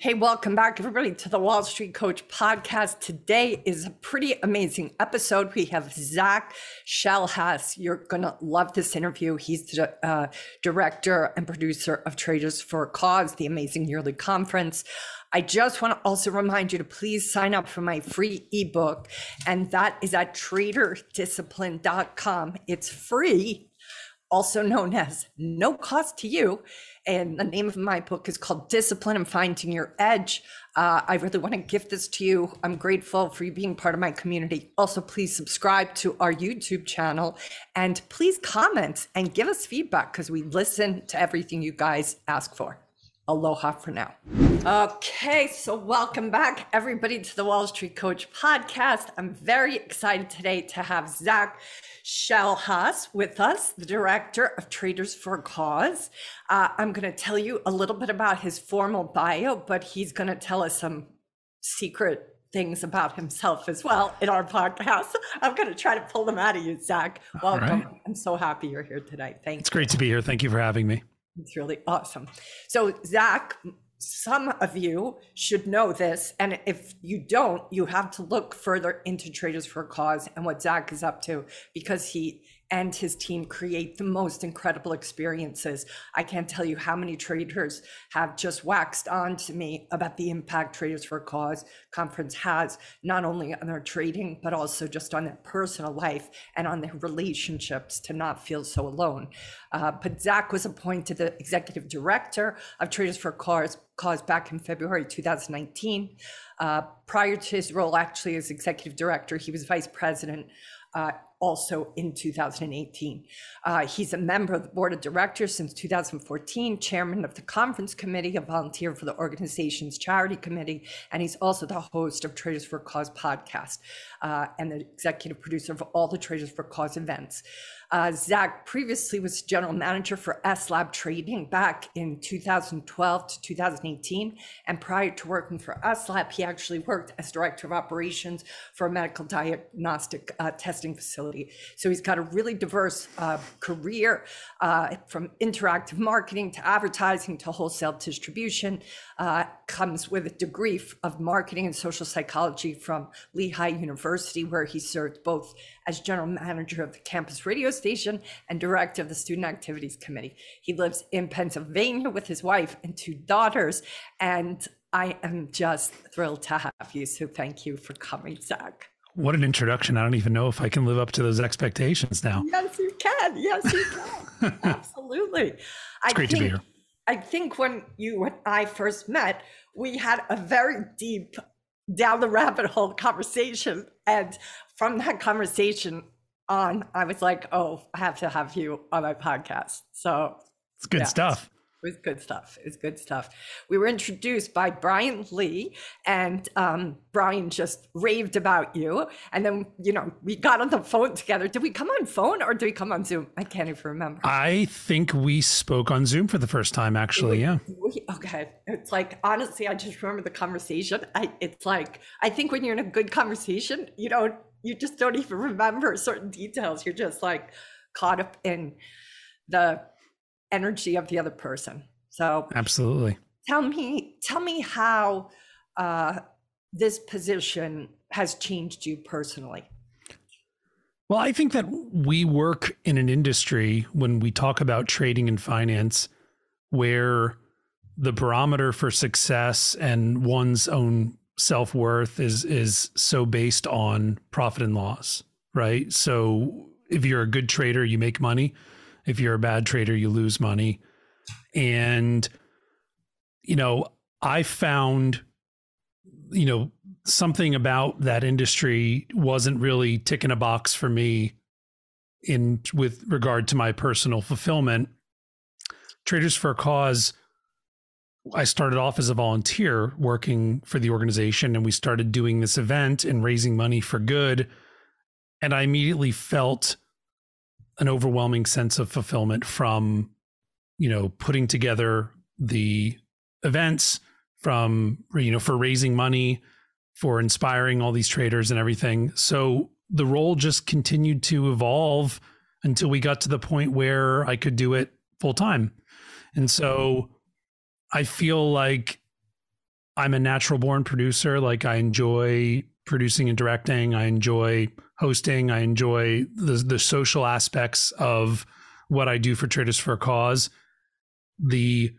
Hey, welcome back, everybody, to the Wall Street Coach podcast. Today is a pretty amazing episode. We have Zach Schellhaas. You're going to love this interview. He's the uh, director and producer of Traders for Cause, the amazing yearly conference. I just want to also remind you to please sign up for my free ebook, and that is at traderdiscipline.com. It's free, also known as no cost to you and the name of my book is called Discipline and Finding Your Edge. Uh, I really want to gift this to you. I'm grateful for you being part of my community. Also, please subscribe to our YouTube channel and please comment and give us feedback because we listen to everything you guys ask for. Aloha for now. Okay, so welcome back, everybody, to the Wall Street Coach podcast. I'm very excited today to have Zach Schellhaas with us, the director of Traders for Cause. Uh, I'm going to tell you a little bit about his formal bio, but he's going to tell us some secret things about himself as well in our podcast. I'm going to try to pull them out of you, Zach. Welcome. Right. I'm so happy you're here today. Thank it's you. great to be here. Thank you for having me. It's really awesome. So, Zach, some of you should know this. And if you don't, you have to look further into Traders for a Cause and what Zach is up to because he and his team create the most incredible experiences. I can't tell you how many traders have just waxed on to me about the impact Traders for Cause conference has, not only on their trading, but also just on their personal life and on their relationships to not feel so alone. Uh, but Zach was appointed the executive director of Traders for Cause, cause back in February 2019. Uh, prior to his role, actually, as executive director, he was vice president also in 2018. Uh, he's a member of the board of directors since 2014, chairman of the conference committee, a volunteer for the organization's charity committee, and he's also the host of Traders for Cause podcast uh, and the executive producer of all the Traders for Cause events. Uh, Zach previously was general manager for S Lab Trading back in 2012 to 2018. And prior to working for S Lab, he actually worked as director of operations for a medical diagnostic uh, testing facility. So he's got a really diverse uh, career uh, from interactive marketing to advertising to wholesale distribution. Uh, comes with a degree of marketing and social psychology from Lehigh University, where he served both as general manager of the campus radio station and director of the student activities committee. He lives in Pennsylvania with his wife and two daughters. And I am just thrilled to have you. So thank you for coming, Zach. What an introduction. I don't even know if I can live up to those expectations now. Yes, you can. Yes, you can. Absolutely. It's I great think, to be here. I think when you and I first met, we had a very deep down the rabbit hole conversation. And from that conversation on, I was like, oh, I have to have you on my podcast. So it's good yeah. stuff. It was good stuff. It's good stuff. We were introduced by Brian Lee, and um, Brian just raved about you. And then, you know, we got on the phone together. Did we come on phone or did we come on Zoom? I can't even remember. I think we spoke on Zoom for the first time, actually. We, yeah. We, okay. It's like, honestly, I just remember the conversation. I, it's like, I think when you're in a good conversation, you don't, you just don't even remember certain details. You're just like caught up in the energy of the other person. So absolutely. Tell me, tell me how uh, this position has changed you personally. Well, I think that we work in an industry when we talk about trading and finance where the barometer for success and one's own self-worth is is so based on profit and loss, right? So if you're a good trader, you make money. If you're a bad trader, you lose money. And, you know, I found, you know, something about that industry wasn't really ticking a box for me in with regard to my personal fulfillment. Traders for a Cause I started off as a volunteer working for the organization, and we started doing this event and raising money for good. And I immediately felt an overwhelming sense of fulfillment from, you know, putting together the events, from you know for raising money, for inspiring all these traders and everything. So the role just continued to evolve until we got to the point where I could do it full time. And so I feel like I'm a natural born producer. Like I enjoy producing and directing. I enjoy hosting. I enjoy the the social aspects of what I do for Traders for a Cause. The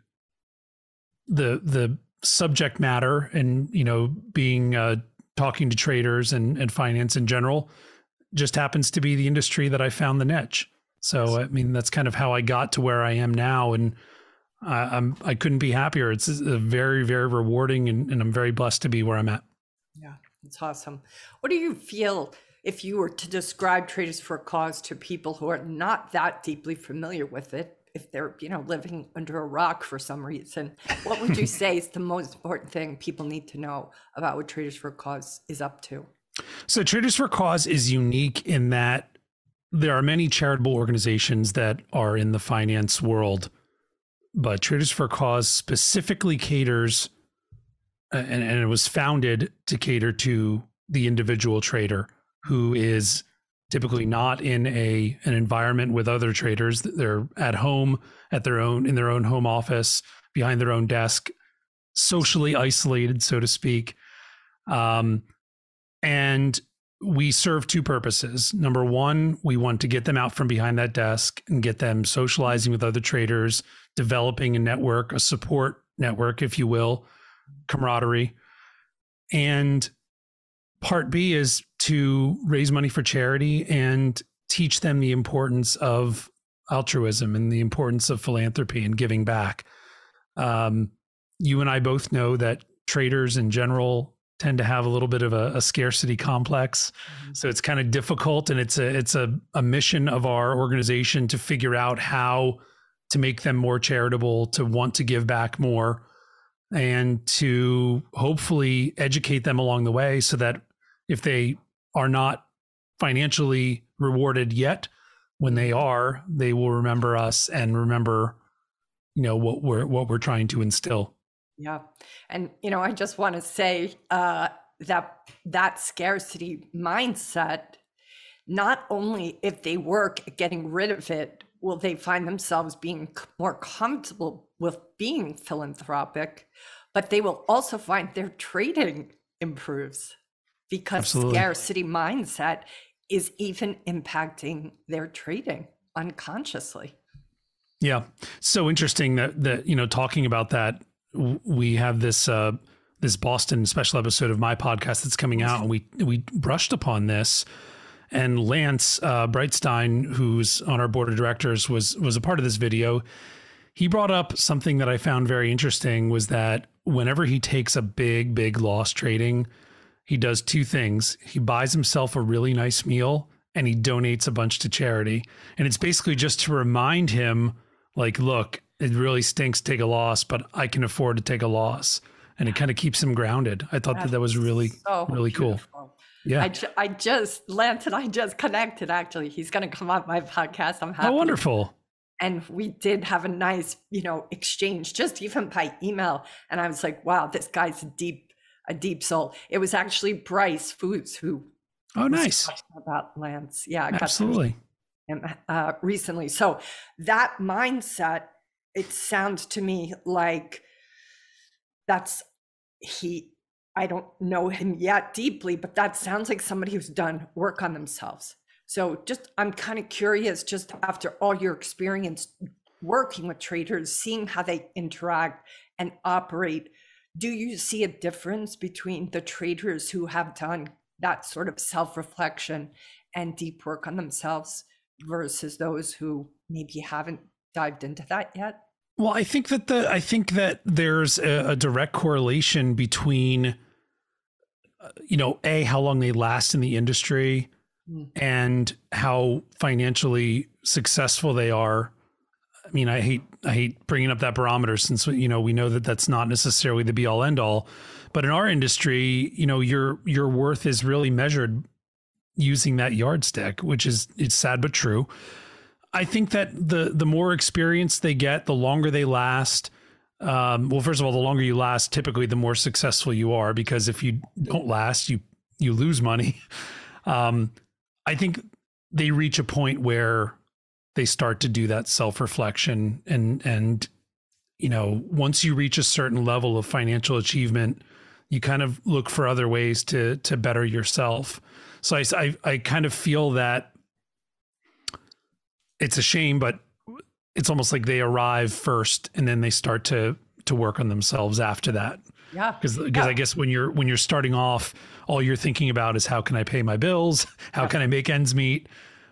the the subject matter and you know being uh, talking to traders and, and finance in general just happens to be the industry that I found the niche. So I mean that's kind of how I got to where I am now, and I, I'm I couldn't be happier. It's a very very rewarding, and, and I'm very blessed to be where I'm at. Yeah, it's awesome. What do you feel if you were to describe Traders for a Cause to people who are not that deeply familiar with it? If they're you know living under a rock for some reason, what would you say is the most important thing people need to know about what Traders for a Cause is up to? So Traders for a Cause is unique in that there are many charitable organizations that are in the finance world, but Traders for a Cause specifically caters, and, and it was founded to cater to the individual trader who is typically not in a an environment with other traders. They're at home at their own in their own home office behind their own desk, socially isolated, so to speak. Um, and we serve two purposes. Number one, we want to get them out from behind that desk and get them socializing with other traders, developing a network, a support network, if you will, camaraderie. And part B is to raise money for charity and teach them the importance of altruism and the importance of philanthropy and giving back. Um, you and I both know that traders in general tend to have a little bit of a, a scarcity complex. Mm-hmm. So it's kind of difficult and it's a it's a, a mission of our organization to figure out how to make them more charitable, to want to give back more, and to hopefully educate them along the way so that if they are not financially rewarded yet, when they are, they will remember us and remember, you know, what we're what we're trying to instill. Yeah. And, you know, I just want to say uh, that that scarcity mindset, not only if they work at getting rid of it, will they find themselves being more comfortable with being philanthropic, but they will also find their trading improves because Absolutely. scarcity mindset is even impacting their trading unconsciously. Yeah. So interesting that that you know talking about that we have this uh, this Boston special episode of my podcast that's coming out, and we we brushed upon this. And Lance uh, Breitstein, who's on our board of directors, was was a part of this video. He brought up something that I found very interesting was that whenever he takes a big big loss trading, he does two things. He buys himself a really nice meal and he donates a bunch to charity. And it's basically just to remind him, like, look, it really stinks to take a loss, but I can afford to take a loss. And it kind of keeps him grounded. I thought That's that that was really, so really beautiful. cool. Yeah. I, ju- I just, Lance and I just connected actually. He's going to come on my podcast. I'm oh, happy. Oh, wonderful. And we did have a nice, you know, exchange just even by email. And I was like, wow, this guy's a deep, a deep soul. It was actually Bryce Foods who. Oh, nice. About Lance. Yeah. Absolutely. Him, uh, recently. So that mindset it sounds to me like that's he I don't know him yet deeply, but that sounds like somebody who's done work on themselves. So just I'm kind of curious just after all your experience working with traders, seeing how they interact and operate, do you see a difference between the traders who have done that sort of self-reflection and deep work on themselves versus those who maybe haven't dived into that yet? Well, I think that the I think that there's a, a direct correlation between uh, you know, a how long they last in the industry mm. and how financially successful they are I mean, I hate I hate bringing up that barometer since you know we know that that's not necessarily the be all end all, but in our industry, you know, your your worth is really measured using that yardstick, which is it's sad but true. I think that the the more experience they get, the longer they last. Um, well, first of all, the longer you last, typically the more successful you are because if you don't last, you you lose money. Um, I think they reach a point where they start to do that self reflection and and you know once you reach a certain level of financial achievement, you kind of look for other ways to to better yourself. So I I, I kind of feel that it's a shame, but it's almost like they arrive first and then they start to to work on themselves after that. Yeah. Because because Yeah. I guess when you're when you're starting off, all you're thinking about is how can I pay my bills? How can I make ends meet?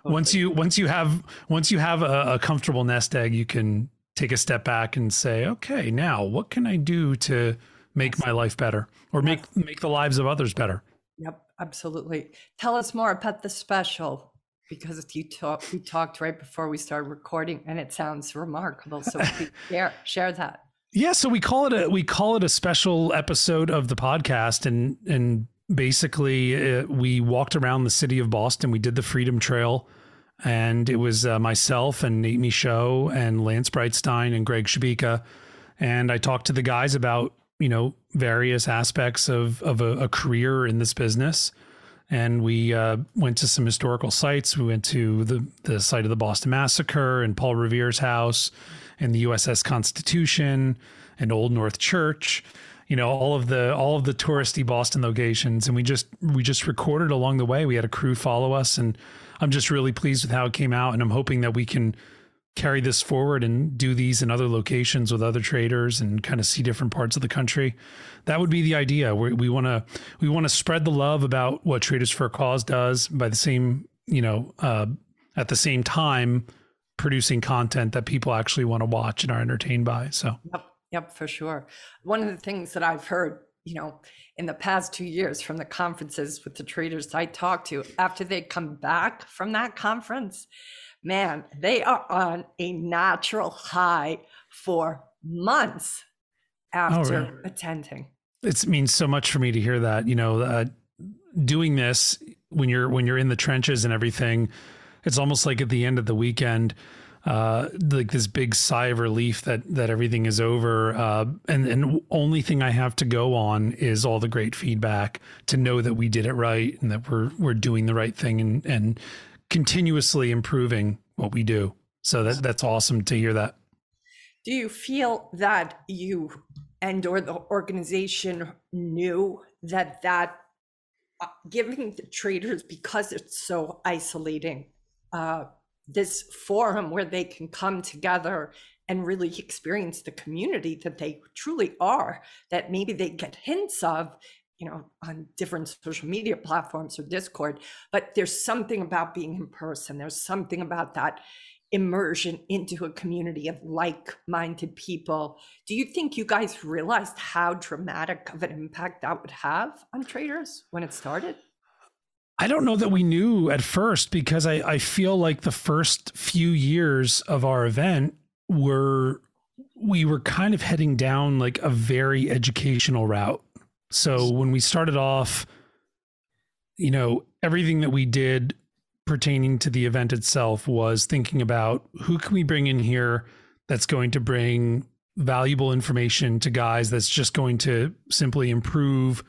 Once you once you have once you have a, a comfortable nest egg, you can take a step back and say, okay, now what can I do to make my life better or make make the lives of others better? Yep, absolutely. Tell us more about the special because you talk, we talked right before we started recording, and it sounds remarkable. So share share that. Yeah, so we call it a we call it a special episode of the podcast, and and basically uh, we walked around the city of Boston. We did the Freedom Trail, and it was uh, myself and Nate Michaud and Lance Breitstein and Greg Shabika, and I talked to the guys about you know various aspects of of a, a career in this business. And we uh, went to some historical sites. We went to the the site of the Boston Massacre and Paul Revere's house, and the USS Constitution and Old North Church. You know all of the all of the touristy Boston locations, and we just we just recorded along the way. We had a crew follow us, and I'm just really pleased with how it came out. And I'm hoping that we can carry this forward and do these in other locations with other traders and kind of see different parts of the country. That would be the idea. We, we want to we want to spread the love about what Traders for a Cause does by the same you know uh, at the same time producing content that people actually want to watch and are entertained by. So Yep, yep, for sure. One of the things that I've heard, you know, in the past two years from the conferences with the traders I talked to, after they come back from that conference, man, they are on a natural high for months after really? attending. it means so much for me to hear that. You know, uh, doing this when you're when you're in the trenches and everything, it's almost like at the end of the weekend, uh, like this big sigh of relief that that everything is over. Uh, and and only thing I have to go on is all the great feedback to know that we did it right and that we're we're doing the right thing and and continuously improving what we do. So that that's awesome to hear that. Do you feel that you and or the organization knew that that uh, giving the traders because it's so isolating uh, this forum where they can come together and really experience the community that they truly are that maybe they get hints of you know on different social media platforms or discord. But there's something about being in person. There's something about that immersion into a community of like-minded people. Do you think you guys realized how dramatic of an impact that would have on traders when it started I don't know that we knew at first because I, I feel like the first few years of our event were we were kind of heading down like a very educational route. So when we started off, you know, everything that we did pertaining to the event itself was thinking about who can we bring in here that's going to bring valuable information to guys that's just going to simply improve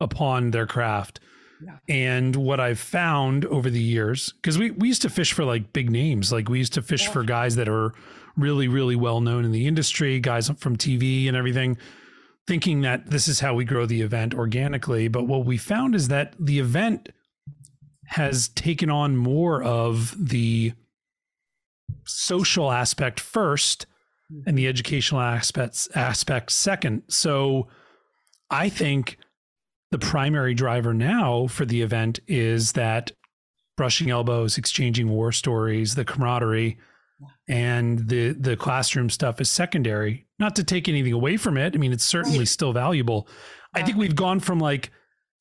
upon their craft. Yeah. And what I've found over the years, because we, we used to fish for like big names, like we used to fish Yeah. for guys that are really, really well known in the industry, guys from TV and everything, thinking that this is how we grow the event organically. But what we found is that the event has taken on more of the social aspect first mm-hmm. and the educational aspects aspect second. So I think the primary driver now for the event is that brushing elbows, exchanging war stories, the camaraderie, and the the classroom stuff is secondary. Not to take anything away from it. I mean, it's certainly Right. still valuable. I think we've gone from like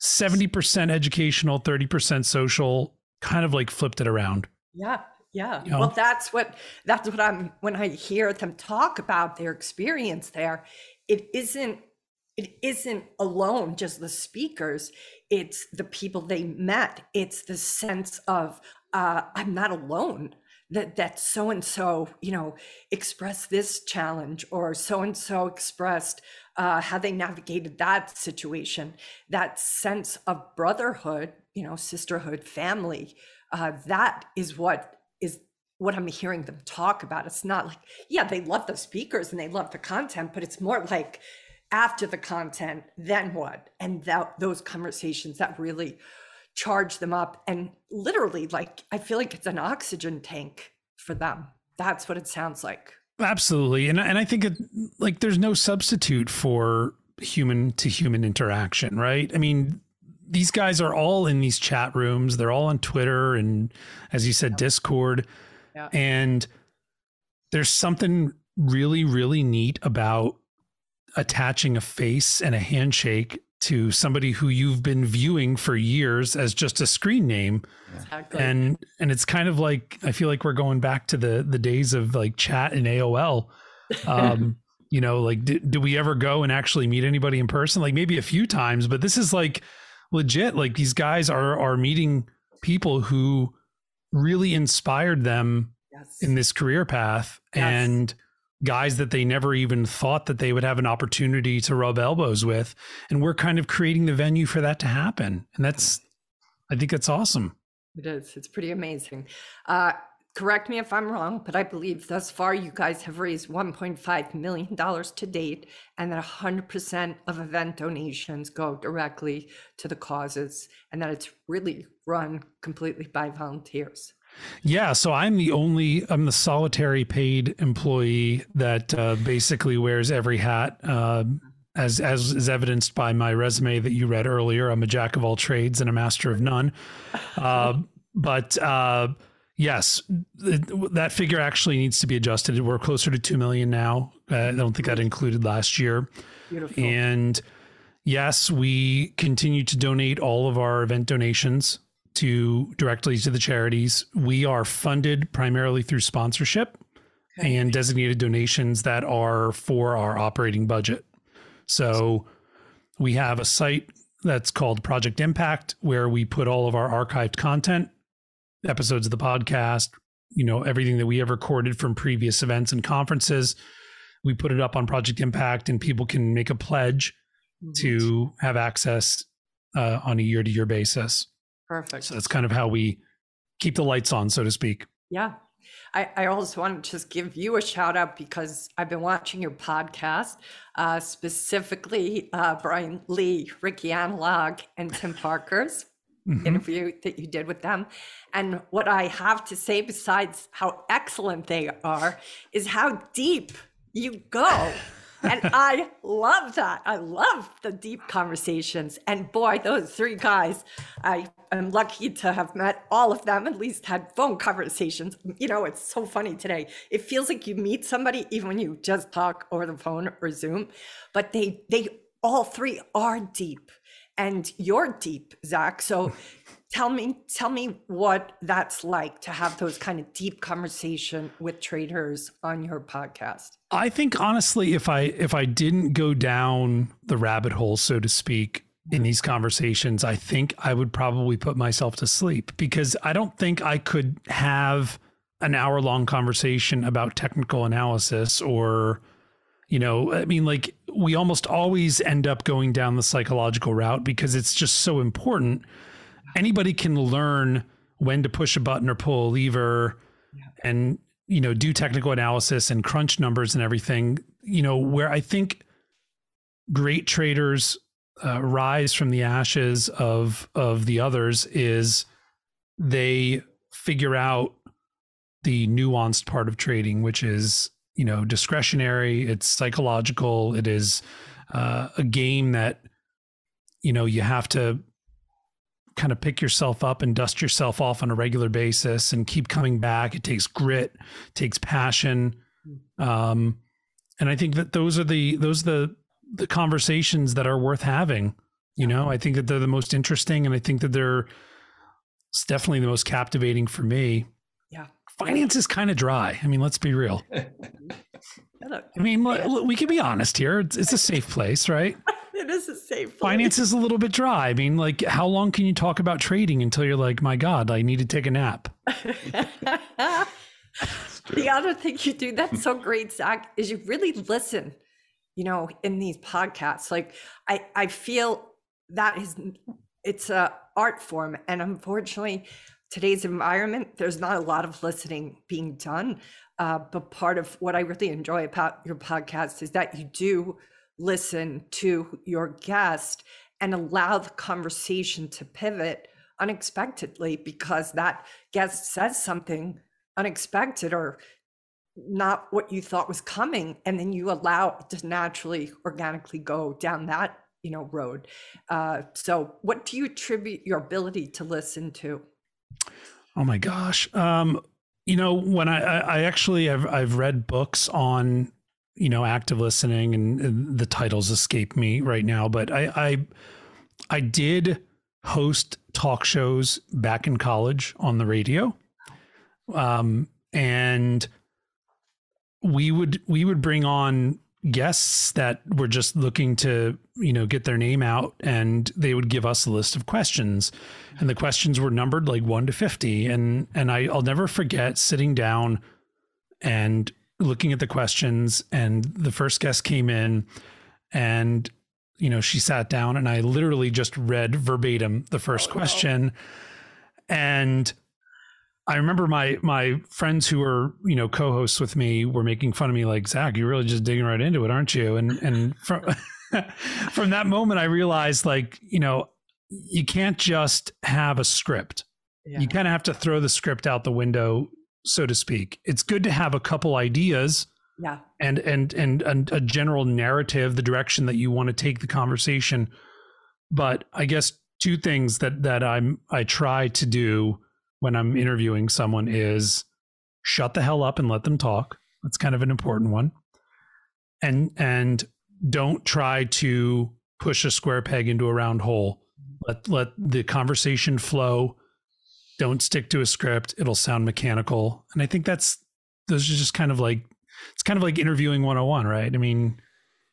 70% educational, 30% social, kind of like flipped it around. Yeah, Yeah. You know? Well, that's what that's what I'm when I hear them talk about their experience there, it isn't it isn't alone just the speakers, it's the people they met. It's the sense of uh, I'm not alone. That that so and so, you know, expressed this challenge, or so and so expressed uh, how they navigated that situation. That sense of brotherhood, you know, sisterhood, family. Uh, that is what is what I'm hearing them talk about. It's not like, yeah, they love the speakers and they love the content, but it's more like after the content, then what? And that those conversations that really charge them up and literally like I feel like it's an oxygen tank for them. That's what it sounds like. Absolutely. And and I think it like there's no substitute for human to human interaction, right? I mean, these guys are all in these chat rooms. They're all on Twitter and as you said Discord. Yeah. And there's something really really neat about attaching a face and a handshake to somebody who you've been viewing for years as just a screen name Exactly. and and it's kind of like i feel like we're going back to the the days of like chat and aol um you know like did, did we ever go and actually meet anybody in person like maybe a few times but this is like legit like these guys are are meeting people who really inspired them yes. in this career path Yes. and guys that they never even thought that they would have an opportunity to rub elbows with and we're kind of creating the venue for that to happen and that's i think that's awesome It is. It's pretty amazing. Uh, correct me if I'm wrong, but I believe thus far you guys have raised $1.5 million to date, and that 100% of event donations go directly to the causes, and that it's really run completely by volunteers. Yeah, so I'm the only I'm the solitary paid employee that uh, basically wears every hat. Uh, as as is evidenced by my resume that you read earlier, I'm a jack of all trades and a master of none. Uh, but uh, yes, th- that figure actually needs to be adjusted. We're closer to two million now. Uh, I don't think that included last year. Beautiful. And yes, we continue to donate all of our event donations to directly to the charities. We are funded primarily through sponsorship and designated donations that are for our operating budget. So we have a site that's called Project Impact where we put all of our archived content, episodes of the podcast, you know, everything that we have recorded from previous events and conferences. We put it up on Project Impact and people can make a pledge to have access uh, on a year to year basis. Perfect. So that's kind of how we keep the lights on, so to speak. Yeah. I, I also want to just give you a shout out because I've been watching your podcast, uh, specifically uh, Brian Lee, Ricky Analog, and Tim Parker's Mhm. interview that you did with them. And what I have to say, besides how excellent they are, is how deep you go. And I love that. I love the deep conversations. And boy, those three guys, I am lucky to have met all of them, at least had phone conversations. You know, it's so funny today. It feels like you meet somebody even when you just talk over the phone or Zoom, but they, they all three are deep and you're deep, Zach. So tell me, tell me what that's like to have those kind of deep conversation with traders on your podcast. I think honestly, if I if I didn't go down the rabbit hole, so to speak, in these conversations, I think I would probably put myself to sleep because I don't think I could have an hour long conversation about technical analysis or you know i mean like we almost always end up going down the psychological route because it's just so important anybody can learn when to push a button or pull a lever and you know do technical analysis and crunch numbers and everything. You know where i think great traders uh, rise from the ashes of of the others is they figure out the nuanced part of trading which is you know discretionary it's psychological it is uh, a game that you know you have to kind of pick yourself up and dust yourself off on a regular basis and keep coming back it takes grit it takes passion um, and i think that those are the those are the the conversations that are worth having you know i think that they're the most interesting and i think that they're it's definitely the most captivating for me Yeah. finance is kind of dry. I mean, let's be real. I mean, we can be honest here. It's, it's a safe place, right? it is a safe place. Finance is a little bit dry. I mean, like, how long can you talk about trading until you're like, my God, I need to take a nap? the other thing you do that's so great, Zach, is you really listen, you know, in these podcasts. Like, I, I feel that is, it's a art form. And unfortunately, today's environment, there's not a lot of listening being done. Uh, but part of what I really enjoy about your podcast is that you do listen to your guest and allow the conversation to pivot unexpectedly because that guest says something unexpected or not what you thought was coming and then you allow it to naturally organically go down that you know road. Uh, so what do you attribute your ability to listen to? Oh my gosh. Um, you know when i i actually have i've read books on you know active listening and, and the titles escape me right now but i i i did host talk shows back in college on the radio. Um and we would we would bring on guests that were just looking to you know get their name out and they would give us a list of questions. And the questions were numbered like 1 to 50 and and I, i'll never forget sitting down and looking at the questions and the first guest came in and you know she sat down and i literally just read verbatim the first oh, question no. and I remember my my friends who were you know co-hosts with me were making fun of me like Zach, you're really just digging right into it, aren't you? And and from from that moment, I realized like you know you can't just have a script. Yeah. You kind of have to throw the script out the window, so to speak. It's good to have a couple ideas, yeah, and and and, and a general narrative, the direction that you want to take the conversation. But I guess two things that that I'm I try to do when I'm interviewing someone is shut the hell up and let them talk. That's kind of an important one. And and don't try to push a square peg into a round hole. Let let the conversation flow. Don't stick to a script. It'll sound mechanical. And I think that's those are just kind of like it's kind of like interviewing 101, right? I mean,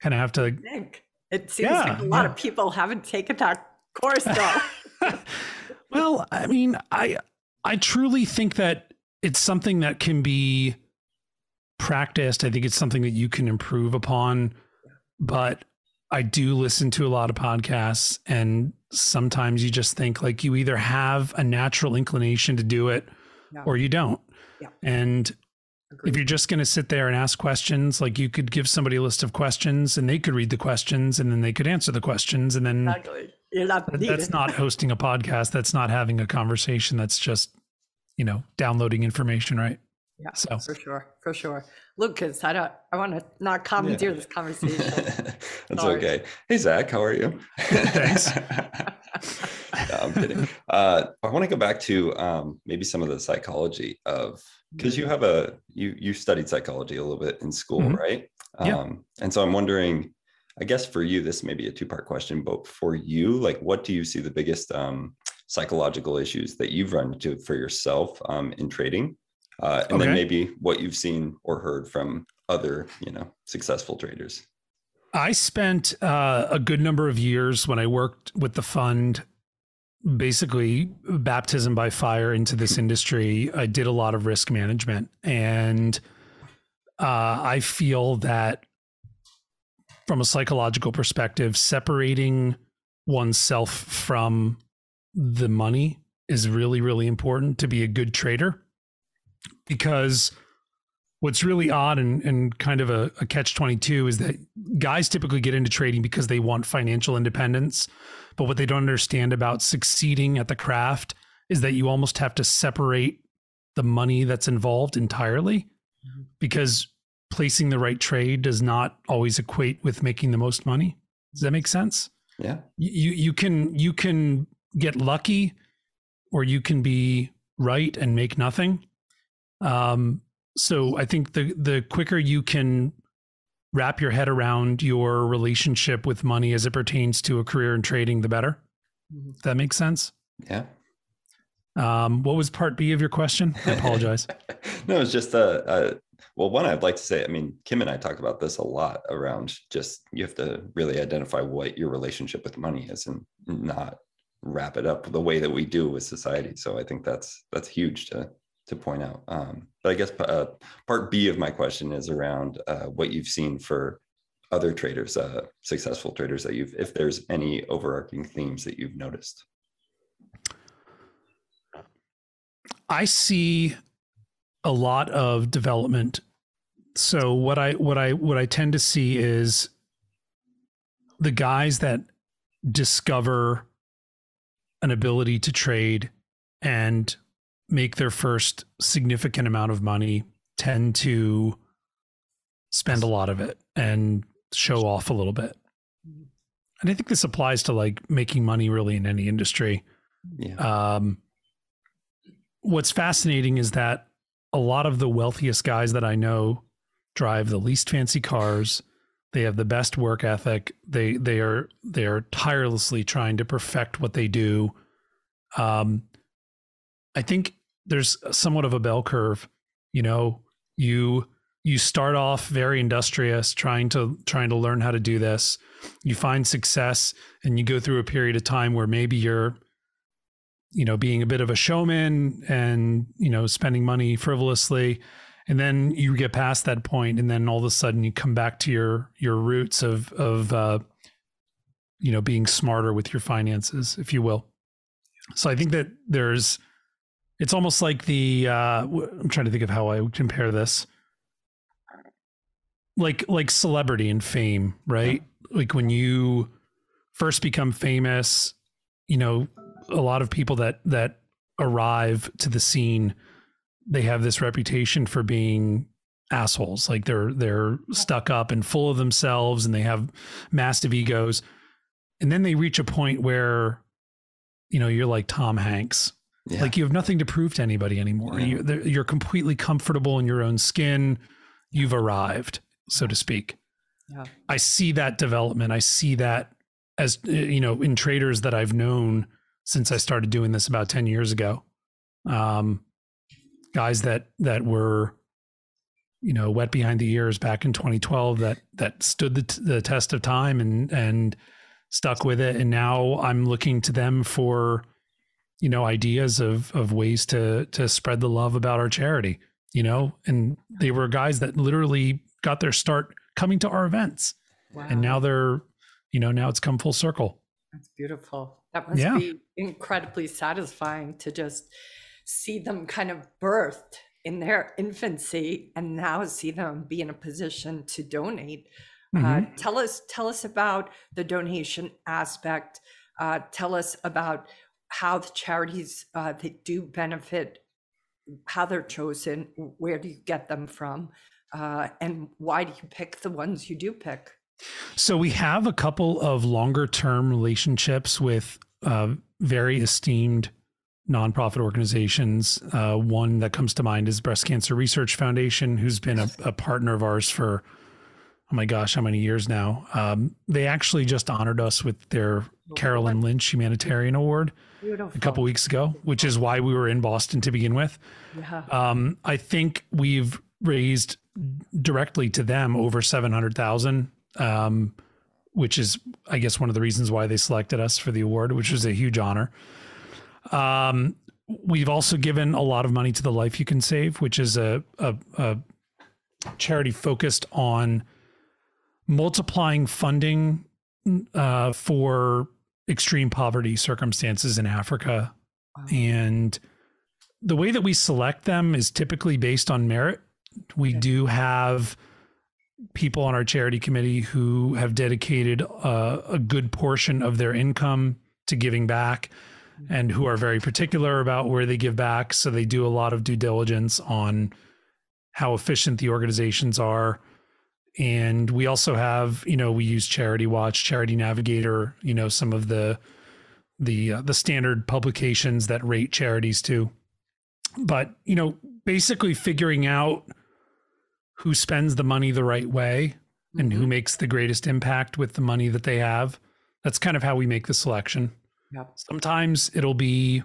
kind of have to think. It seems yeah, like a lot yeah. of people haven't taken that course though. well, I mean, I I truly think that it's something that can be practiced. I think it's something that you can improve upon. But I do listen to a lot of podcasts, and sometimes you just think like you either have a natural inclination to do it no. or you don't. Yeah. And Agreed. if you're just going to sit there and ask questions, like you could give somebody a list of questions and they could read the questions and then they could answer the questions. And then exactly. Not that's not hosting a podcast. That's not having a conversation. That's just, you know, downloading information, right? Yeah, so for sure, for sure. Lucas, I don't, I want to not commandeer yeah. this conversation. That's Sorry. okay. Hey Zach, how are you? Thanks. no, I'm kidding. Uh, I want to go back to um, maybe some of the psychology of because you have a you you studied psychology a little bit in school, mm-hmm. right? Yeah. Um, and so I'm wondering I guess for you, this may be a two part question, but for you, like, what do you see the biggest um, psychological issues that you've run into for yourself um, in trading? Uh, and okay. then maybe what you've seen or heard from other, you know, successful traders. I spent uh, a good number of years when I worked with the fund, basically baptism by fire into this industry. I did a lot of risk management, and uh, I feel that from a psychological perspective, separating oneself from the money is really, really important to be a good trader. Because what's really odd and, and kind of a, a catch 22 is that guys typically get into trading because they want financial independence. But what they don't understand about succeeding at the craft is that you almost have to separate the money that's involved entirely mm-hmm. because placing the right trade does not always equate with making the most money. Does that make sense? Yeah. You you can you can get lucky or you can be right and make nothing. Um so I think the the quicker you can wrap your head around your relationship with money as it pertains to a career in trading the better. Mm-hmm. That makes sense? Yeah. Um, what was part B of your question? I apologize. no, it's just a, a well, one I'd like to say, I mean, Kim and I talk about this a lot around just you have to really identify what your relationship with money is and not wrap it up the way that we do with society. So I think that's that's huge to to point out. Um, but I guess uh, part B of my question is around uh, what you've seen for other traders, uh, successful traders that you've, if there's any overarching themes that you've noticed. I see a lot of development. So what I what I what I tend to see is the guys that discover an ability to trade and make their first significant amount of money tend to spend a lot of it and show off a little bit. And I think this applies to like making money really in any industry. Yeah. Um, what's fascinating is that a lot of the wealthiest guys that I know drive the least fancy cars. They have the best work ethic. They they are they are tirelessly trying to perfect what they do. Um, I think there's somewhat of a bell curve. You know, you you start off very industrious, trying to trying to learn how to do this. You find success, and you go through a period of time where maybe you're you know being a bit of a showman and you know spending money frivolously and then you get past that point and then all of a sudden you come back to your your roots of of uh you know being smarter with your finances if you will so i think that there's it's almost like the uh i'm trying to think of how i would compare this. Like like celebrity and fame right? Like when you first become famous you know a lot of people that that arrive to the scene they have this reputation for being assholes. Like they're they're stuck up and full of themselves and they have massive egos. And then they reach a point where you know you're like Tom Hanks yeah. like you have nothing to prove to anybody anymore Yeah. you, they're- you're completely comfortable in your own skin you've arrived so to speak Yeah. I see that development. I see that as uh, you know in traders that I've known since I started doing this about 10 years ago. Um, guys that that were you know wet behind the ears back in 2012 that that stood the, t- the test of time and and stuck with it and now I'm looking to them for you know ideas of of ways to to spread the love about our charity you know and they were guys that literally got their start coming to our events Wow. and now they're you know now it's come full circle That's beautiful. That must Yeah. be incredibly satisfying to just see them kind of birthed in their infancy and now see them be in a position to donate. Uh, Mhm. tell us, tell us about the donation aspect. Uh, tell us about how the charities uh, that do benefit, how they're chosen, where do you get them from, uh, and why do you pick the ones you do pick? So we have a couple of longer term relationships with uh, very esteemed nonprofit organizations. Uh, one that comes to mind is Breast Cancer Research Foundation, who's been a, a partner of ours for oh my gosh, how many years now? Um, they actually just honored us with their Carolyn Lynch Humanitarian Award Beautiful. a couple weeks ago, which is why we were in Boston to begin with. Yeah. Um, I think we've raised directly to them over seven hundred thousand, um, which is, I guess, one of the reasons why they selected us for the award, which was a huge honor. Um, we've also given a lot of money to the Life You Can Save, which is a, a, a charity focused on multiplying funding uh, for extreme poverty circumstances in Africa. And the way that we select them is typically based on merit. We Okay. do have people on our charity committee who have dedicated uh, a good portion of their income to giving back and who are very particular about where they give back. So they do a lot of due diligence on how efficient the organizations are. And we also have, you know, we use Charity Watch, Charity Navigator, you know, some of the the uh, the standard publications that rate charities too. But you know, basically figuring out who spends the money the right way and who makes the greatest impact with the money that they have. That's kind of how we make the selection. Yep. Sometimes it'll be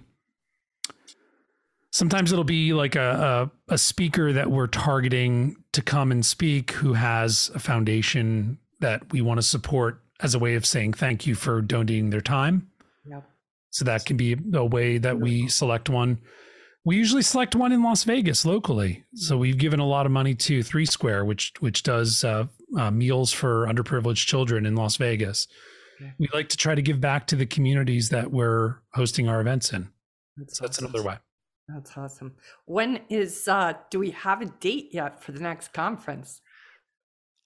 sometimes it'll be like a, a, a speaker that we're targeting to come and speak who has a foundation that we want to support as a way of saying thank you for donating their time. Yep. So that can be a way that we select one. We usually select one in Las Vegas locally. So we've given a lot of money to Three Square, which which does uh, uh, meals for underprivileged children in Las Vegas. Okay. We like to try to give back to the communities that we're hosting our events in. That's So that's awesome. another way. That's awesome. When is uh do we have a date yet for the next conference?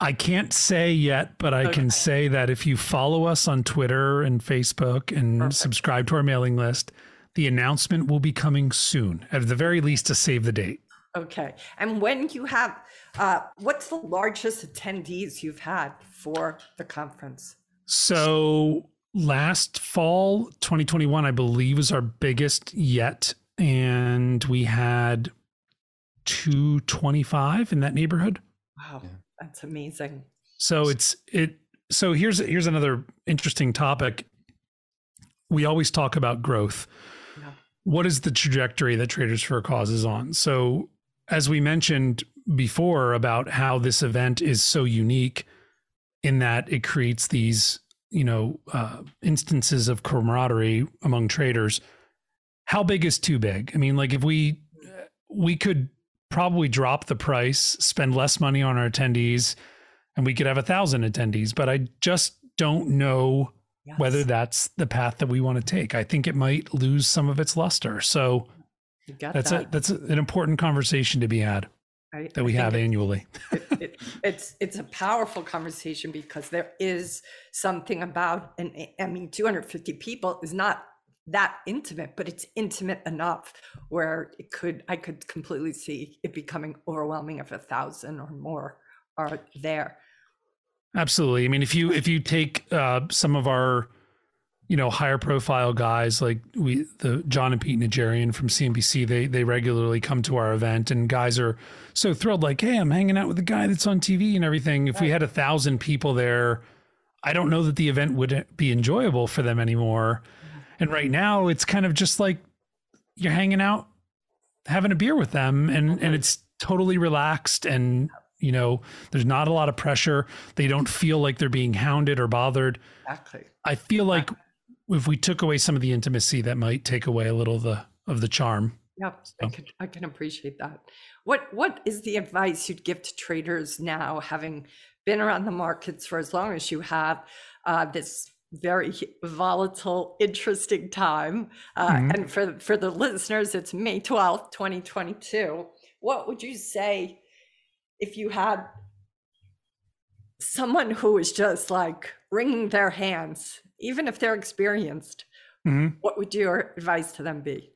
I can't say yet, but I Okay. can say that if you follow us on Twitter and Facebook and Perfect. subscribe to our mailing list, the announcement will be coming soon, at the very least to save the date. Okay. And when you have uh what's the largest attendees you've had for the conference? So last fall, 2021, I believe, was our biggest yet. And we had 225 in that neighborhood. Wow, that's amazing. So it's it so here's here's another interesting topic. We always talk about growth. Yeah. What is the trajectory that Traders for a Cause is on? So as we mentioned before about how this event is so unique in that it creates these, you know, uh, instances of camaraderie among traders. How big is too big? I mean, like if we we could probably drop the price, spend less money on our attendees, and we could have a thousand attendees. But I just don't know Yes. whether that's the path that we want to take. I think it might lose some of its luster. So that's a that's a, an important conversation to be had I- that we have it- annually. it, it, it's it's a powerful conversation because there is something about and I mean 250 people is not that intimate, but it's intimate enough where it could I could completely see it becoming overwhelming if a thousand or more are there. Absolutely. I mean, if you if you take uh, some of our, you know, higher profile guys like we the John and Pete Najarian from CNBC, they they regularly come to our event, and guys are so thrilled. Like, hey, I'm hanging out with the guy that's on TV and everything. If we had a thousand people there, I don't know that the event would be enjoyable for them anymore. And right now, it's kind of just like you're hanging out, having a beer with them, and and it's totally relaxed and you know there's not a lot of pressure. They don't feel like they're being hounded or bothered. Exactly. i feel like if we took away some of the intimacy that might take away a little of the of the charm. Yep, I can I can appreciate that. What what is the advice you'd give to traders now, having been around the markets for as long as you have, uh, this very volatile, interesting time, uh, Mhm. and for for the listeners, it's May twelfth, twenty twenty two. What would you say if you had someone who is just like wringing their hands, even if they're experienced? Mhm. What would your advice to them be?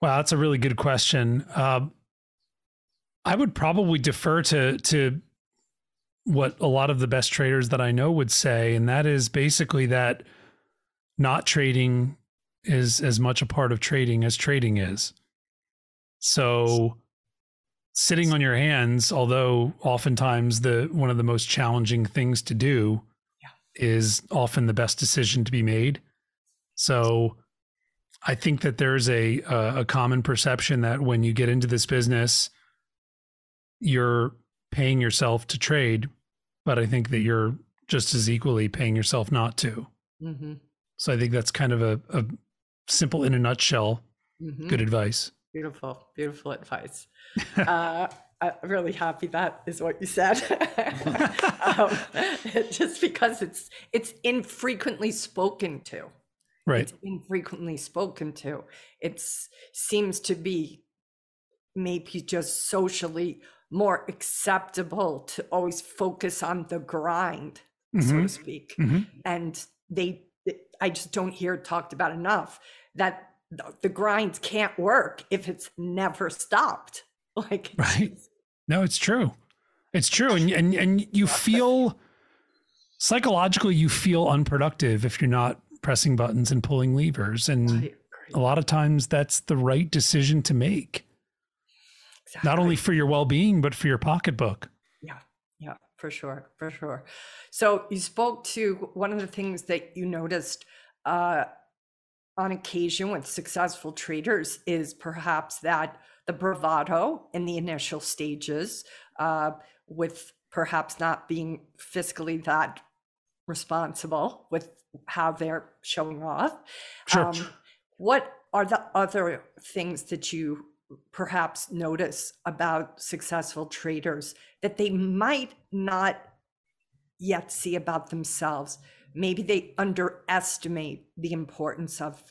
wow that's a really good question um, i would probably defer to to what a lot of the best traders that i know would say and that is basically that not trading is as much a part of trading as trading is. So sitting on your hands although oftentimes the one of the most challenging things to do is often the best decision to be made. So i think that there's a a, a common perception that when you get into this business you're paying yourself to trade but i think that you're just as equally paying yourself not to Mm-hmm. so i think that's kind of a, a simple in a nutshell Mm-hmm. good advice Beautiful, beautiful advice. uh, I'm really happy that is what you said. um, just because it's it's infrequently spoken to. right It's infrequently spoken to. It seems to be maybe just socially more acceptable to always focus on the grind, so Mhm. to speak Mhm. and they i just don't hear it talked about enough that the- the grind can't work if it's never stopped like Right. No, it's true. It's true. And and and you feel psychologically you feel unproductive if you're not pressing buttons and pulling levers. And a lot of times that's the right decision to make. Not only for your well-being, but for your pocketbook. yeah yeah for sure for sure so you spoke to one of the things that you noticed uh on occasion with successful traders is perhaps that the bravado in the initial stages, uh, with perhaps not being fiscally that responsible with how they're showing off. Sure. Um, what are the other things that you perhaps notice about successful traders that they might not yet see about themselves? Maybe they underestimate the importance of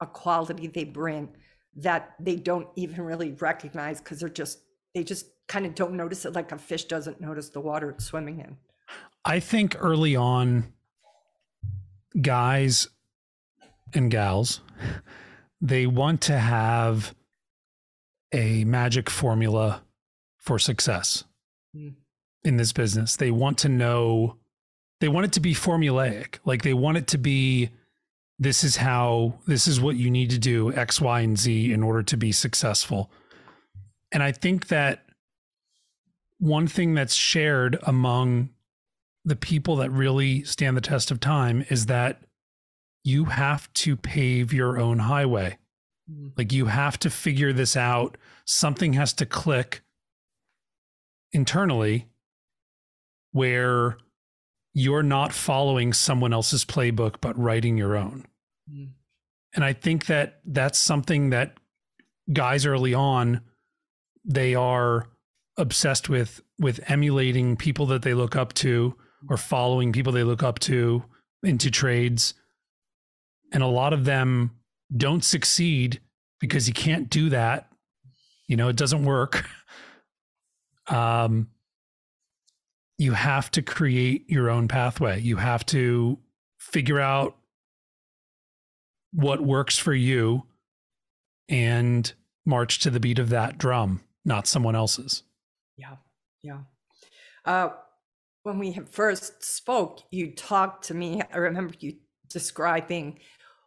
a quality they bring that they don't even really recognize because they're just, they just kind of don't notice it like a fish doesn't notice the water it's swimming in. I think early on, guys and gals, they want to have a magic formula for success Mm. in this business. They want to know, they want it to be formulaic. Like they want it to be this is how, this is what you need to do X, Y, and Z in order to be successful. And I think that one thing that's shared among the people that really stand the test of time is that you have to pave your own highway. Mm. Like you have to figure this out. Something has to click internally where you're not following someone else's playbook, but writing your own. Mm. And I think that that's something that guys early on, they are obsessed with, with emulating people that they look up to or following people they look up to into trades. And a lot of them don't succeed because you can't do that. You know, it doesn't work. Um, you have to create your own pathway. You have to figure out what works for you and march to the beat of that drum, not someone else's. Yeah, yeah. Uh, when we first spoke, you talked to me. I remember you describing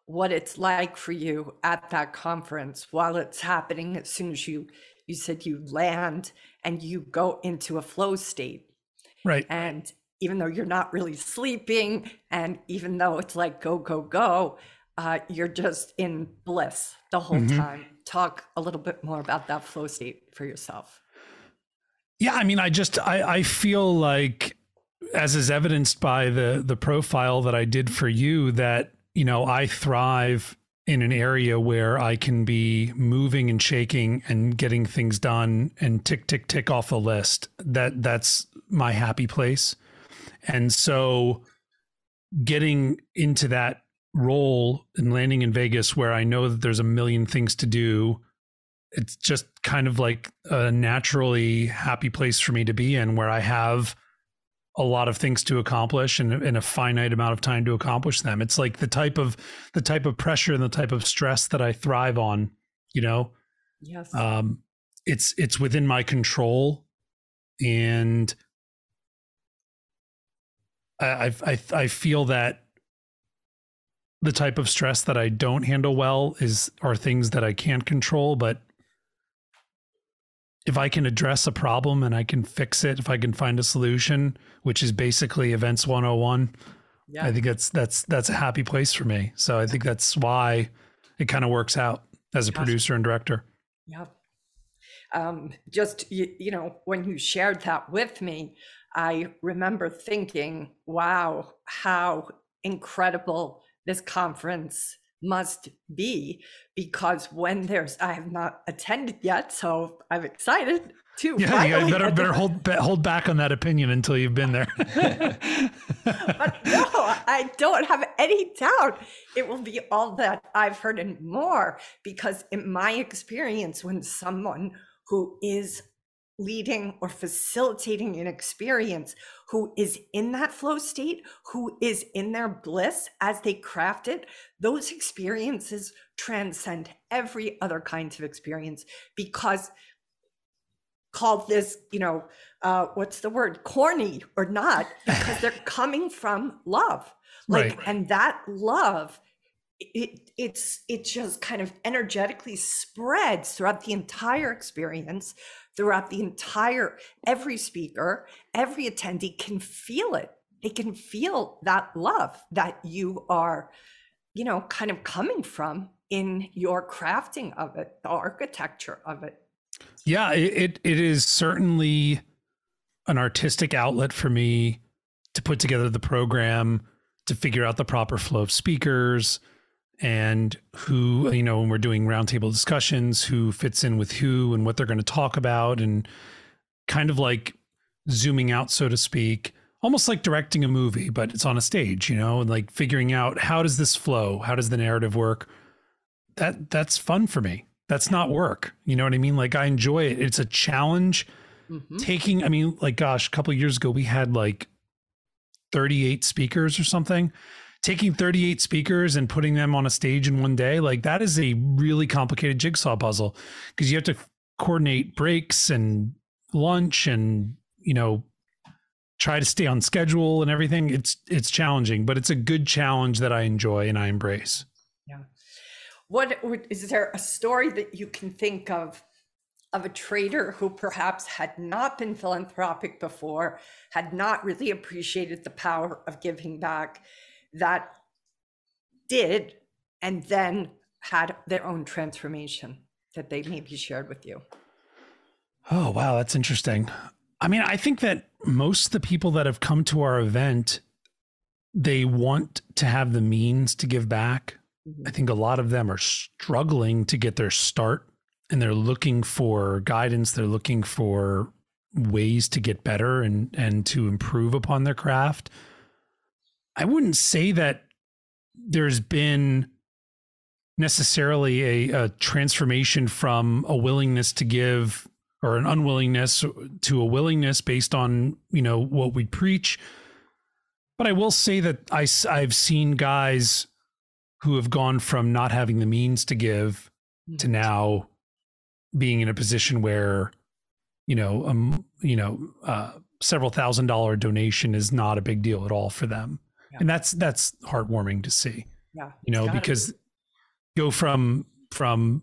what it's like for you at that conference while it's happening. As soon as you you said you land and you go into a flow state, Right. and even though you're not really sleeping, and even though it's like go go go, uh, you're just in bliss the whole Mhm. time. Talk a little bit more about that flow state for yourself. Yeah, I mean, I just I I feel like as is evidenced by the the profile that I did for you that, you know, I thrive in an area where I can be moving and shaking and getting things done and tick tick tick off the list. That that's my happy place. And so getting into that role and landing in Vegas where I know that there's a million things to do it's just kind of like a naturally happy place for me to be in where I have a lot of things to accomplish and in a finite amount of time to accomplish them. It's like the type of the type of pressure and the type of stress that I thrive on, you know. Yes. Um it's it's within my control and I I I, I feel that the type of stress that I don't handle well is are things that I can't control, but if I can address a problem and I can fix it, if I can find a solution, which is basically events 101, yeah. I think that's that's that's a happy place for me. So I think that's why it kind of works out as a producer and director. Yeah. Um, just, you, you know, when you shared that with me, I remember thinking, wow, how incredible this conference must be. Because when there's, I have not attended yet, so I'm excited to. Yeah, you better better hold hold back on that opinion until you've been there. But no, I don't have any doubt it will be all that I've heard and more. Because in my experience, when someone who is leading or facilitating an experience, who is in that flow state, who is in their bliss as they craft it, those experiences transcend every other kind of experience because call this, you know, uh, what's the word, corny or not, because they're coming from love. Like, Right. and that love, it it's it just kind of energetically spreads throughout the entire experience, throughout the entire every speaker, every attendee can feel it. They can feel that love that you are you know, kind of coming from in your crafting of it, the architecture of it. Yeah, it, it, is certainly an artistic outlet for me to put together the program, to figure out the proper flow of speakers and who, you know, when we're doing roundtable discussions, who fits in with who and what they're going to talk about, and kind of like zooming out, so to speak, almost like directing a movie, but it's on a stage, you know, and like figuring out how does this flow? How does the narrative work? That that's fun for me. That's not work. You know what I mean? Like I enjoy it. It's a challenge. Mm-hmm. Taking, I mean, like gosh, a couple years ago we had like 38 speakers or something. Taking 38 speakers and putting them on a stage in one day, like that is a really complicated jigsaw puzzle because you have to coordinate breaks and lunch and, you know, try to stay on schedule and everything. It's it's challenging, but it's a good challenge that I enjoy and I embrace. Yeah. What is there a story that you can think of of a trader who perhaps had not been philanthropic before, had not really appreciated the power of giving back, that did, and then had their own transformation that they maybe shared with you? Oh, wow, that's interesting. I mean, I think that most of the people that have come to our event, they want to have the means to give back. Mm-hmm. I think a lot of them are struggling to get their start and they're looking for guidance they're looking for ways to get better and and to improve upon their craft i wouldn't say that there's been necessarily a, a transformation from a willingness to give or an unwillingness to a willingness based on you know what we preach but i will say that I, i've seen guys who have gone from not having the means to give to mm-hmm. now being in a position where you know um you know uh several thousand dollar donation is not a big deal at all for them yeah. and that's that's heartwarming to see yeah you know because be. go from from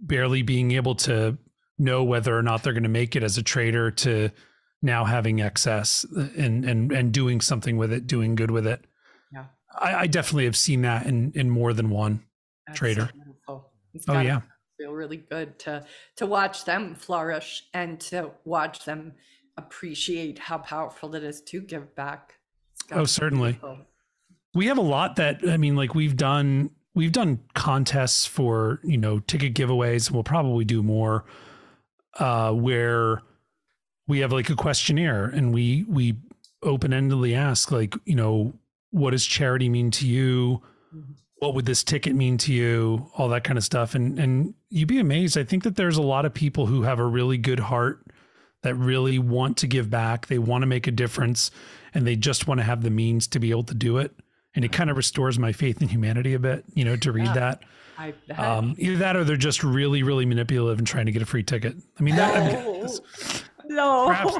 barely being able to know whether or not they're going to make it as a trader to now having excess uh, and and and doing something with it doing good with it yeah i, I definitely have seen that in in more than one that's trader so oh yeah feel really good to to watch them flourish and to watch them appreciate how powerful it is to give back. Oh, certainly. We have a lot that I mean, like we've done we've done contests for you know ticket giveaways. We'll probably do more uh, where we have like a questionnaire and we we open endedly ask like you know what does charity mean to you. Mm-hmm. What would this ticket mean to you? All that kind of stuff. And and you'd be amazed. I think that there's a lot of people who have a really good heart that really want to give back. They want to make a difference and they just want to have the means to be able to do it. And it kind of restores my faith in humanity a bit you know to read yeah, that. I, um, either that or they're just really really manipulative and trying to get a free ticket. I mean that no, I mean, no. Perhaps,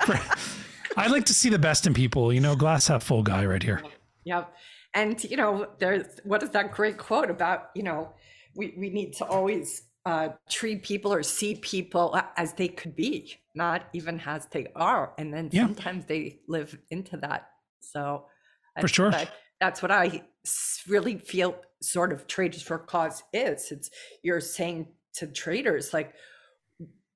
perhaps, i like to see the best in people you know glass half full guy right here. Yep. And, you know, there's what is that great quote about, you know, we, we need to always uh, treat people or see people as they could be, not even as they are. And then yeah. sometimes they live into that. So, for sure. That, that's what I really feel sort of Traders for Cause is. It's you're saying to traders, like,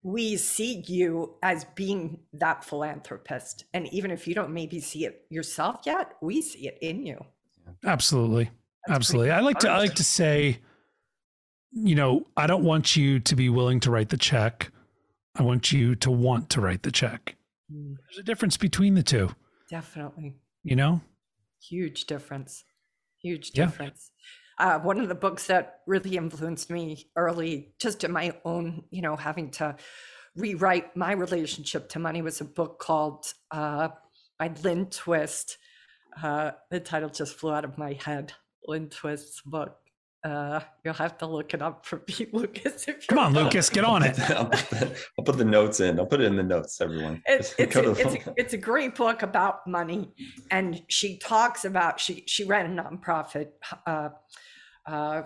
we see you as being that philanthropist. And even if you don't maybe see it yourself yet, we see it in you. Absolutely. That's Absolutely. I like to I like to say, you know, I don't want you to be willing to write the check. I want you to want to write the check. Mm. There's a difference between the two. Definitely. You know? Huge difference. Huge difference. Yeah. Uh, one of the books that really influenced me early, just in my own, you know, having to rewrite my relationship to money was a book called uh, by Lynn Twist uh, the title just flew out of my head. Lynn Twist's book. Uh, you'll have to look it up for Pete Lucas. If Come on, Lucas, get on it. I'll, put the, I'll, put the, notes in. I'll put it in the notes, everyone. It, it's, a, it's, a, it's, a, great book about money, and she talks about she she ran a nonprofit. Uh, uh,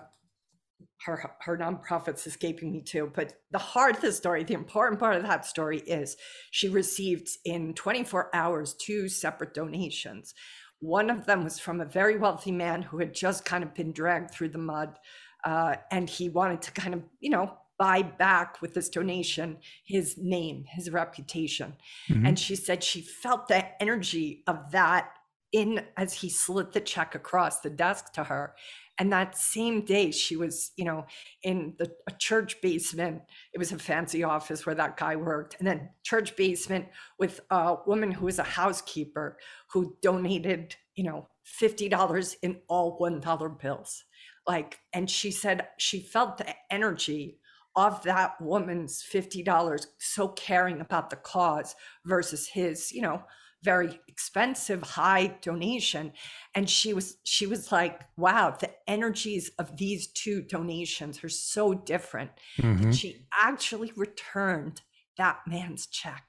her her nonprofit's escaping me too. But the heart of the story, the important part of that story is she received in 24 hours two separate donations One of them was from a very wealthy man who had just kind of been dragged through the mud. Uh, and he wanted to kind of, you know, buy back with this donation his name, his reputation. Mm-hmm. And she said she felt the energy of that in as he slid the check across the desk to her. And that same day, she was, you know, in the a church basement. It was a fancy office where that guy worked, and then church basement with a woman who was a housekeeper who donated, you know, fifty dollars in all one dollar bills. Like, and she said she felt the energy of that woman's $50 so caring about the cause versus his you know very expensive high donation. And she was she was like wow the energies of these two donations are so different. Mm-hmm. she actually returned that man's check.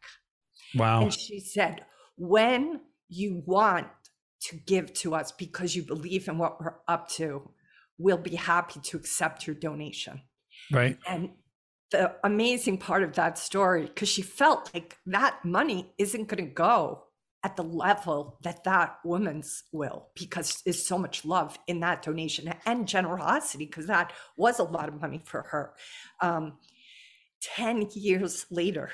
Wow. And she said when you want to give to us because you believe in what we're up to we'll be happy to accept your donation. Right. And the amazing part of that story, because she felt like that money isn't going to go at the level that that woman's will, because there's so much love in that donation and generosity, because that was a lot of money for her. Um, 10 years later,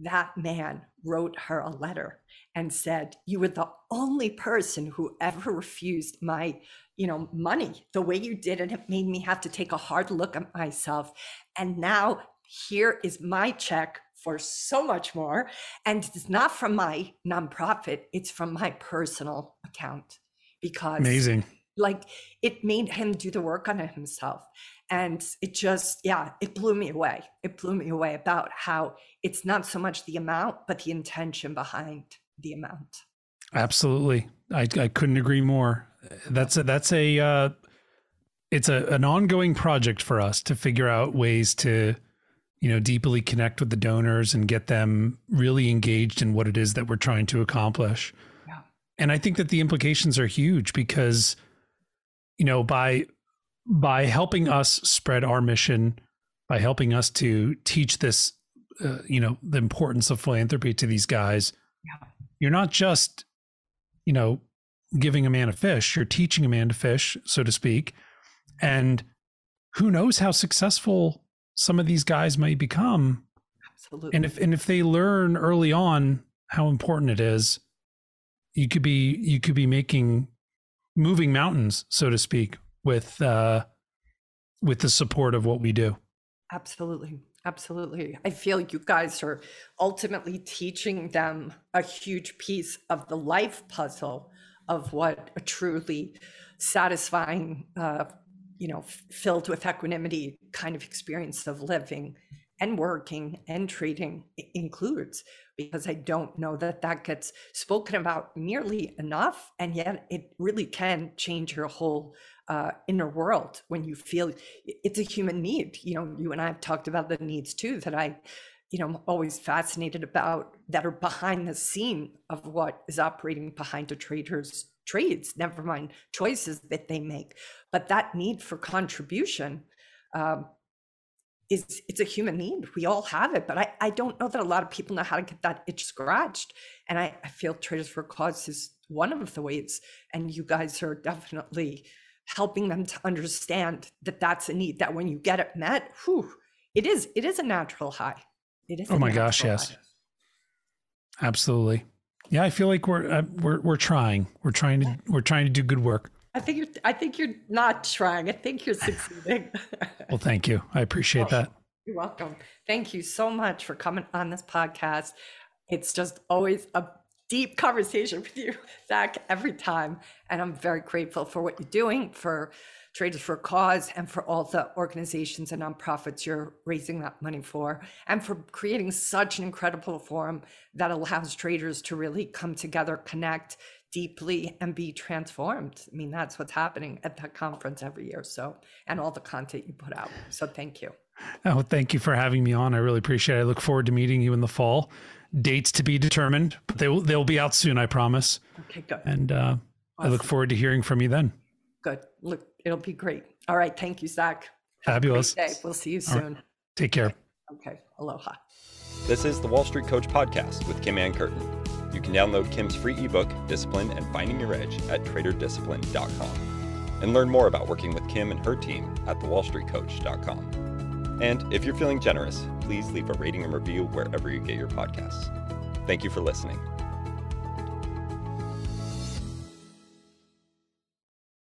that man wrote her a letter and said, You were the only person who ever refused my you know, money the way you did. It made me have to take a hard look at myself. And now here is my check for so much more. And it's not from my nonprofit, it's from my personal account because amazing. Like it made him do the work on himself. And it just, yeah, it blew me away. It blew me away about how it's not so much the amount, but the intention behind the amount. Absolutely. I, I couldn't agree more that's a, that's a uh, it's a an ongoing project for us to figure out ways to you know deeply connect with the donors and get them really engaged in what it is that we're trying to accomplish. Yeah. And I think that the implications are huge because you know by by helping us spread our mission, by helping us to teach this uh, you know the importance of philanthropy to these guys, yeah. you're not just you know giving a man a fish, you're teaching a man to fish, so to speak. And who knows how successful some of these guys might become. Absolutely. And if and if they learn early on how important it is, you could be you could be making moving mountains, so to speak, with uh with the support of what we do. Absolutely. Absolutely. I feel you guys are ultimately teaching them a huge piece of the life puzzle of what a truly satisfying, uh, you know, filled with equanimity kind of experience of living and working and treating includes because I don't know that that gets spoken about nearly enough. And yet it really can change your whole uh, inner world when you feel it's a human need. You know, you and I have talked about the needs too that I you know, I'm always fascinated about that are behind the scene of what is operating behind a trader's trades, never mind choices that they make. But that need for contribution um, is it's a human need. We all have it, but I, I don't know that a lot of people know how to get that itch scratched. And I, I feel Traders for Cause is one of the ways, and you guys are definitely helping them to understand that that's a need that when you get it met, whew, it is it is a natural high. It is. Oh my gosh, yes. Absolutely. Yeah, I feel like we're uh, we're we're trying. We're trying to we're trying to do good work. I think you're I think you're not trying. I think you're succeeding. well, thank you. I appreciate oh, that. You're welcome. Thank you so much for coming on this podcast. It's just always a deep conversation with you, Zach, every time. And I'm very grateful for what you're doing for Traders for a Cause and for all the organizations and nonprofits you're raising that money for, and for creating such an incredible forum that allows traders to really come together, connect deeply, and be transformed. I mean, that's what's happening at that conference every year. So, and all the content you put out. So, thank you. Oh, thank you for having me on. I really appreciate it. I look forward to meeting you in the fall. Dates to be determined, but they will they'll be out soon, I promise. Okay, good. And uh, awesome. I look forward to hearing from you then. Good. Look, it'll be great. All right. Thank you, Zach. Fabulous. We'll see you soon. Right. Take care. Okay. Aloha. This is the Wall Street Coach Podcast with Kim Ann Curtin. You can download Kim's free ebook, Discipline and Finding Your Edge, at traderdiscipline.com. And learn more about working with Kim and her team at thewallstreetcoach.com. And if you're feeling generous, please leave a rating and review wherever you get your podcasts. Thank you for listening.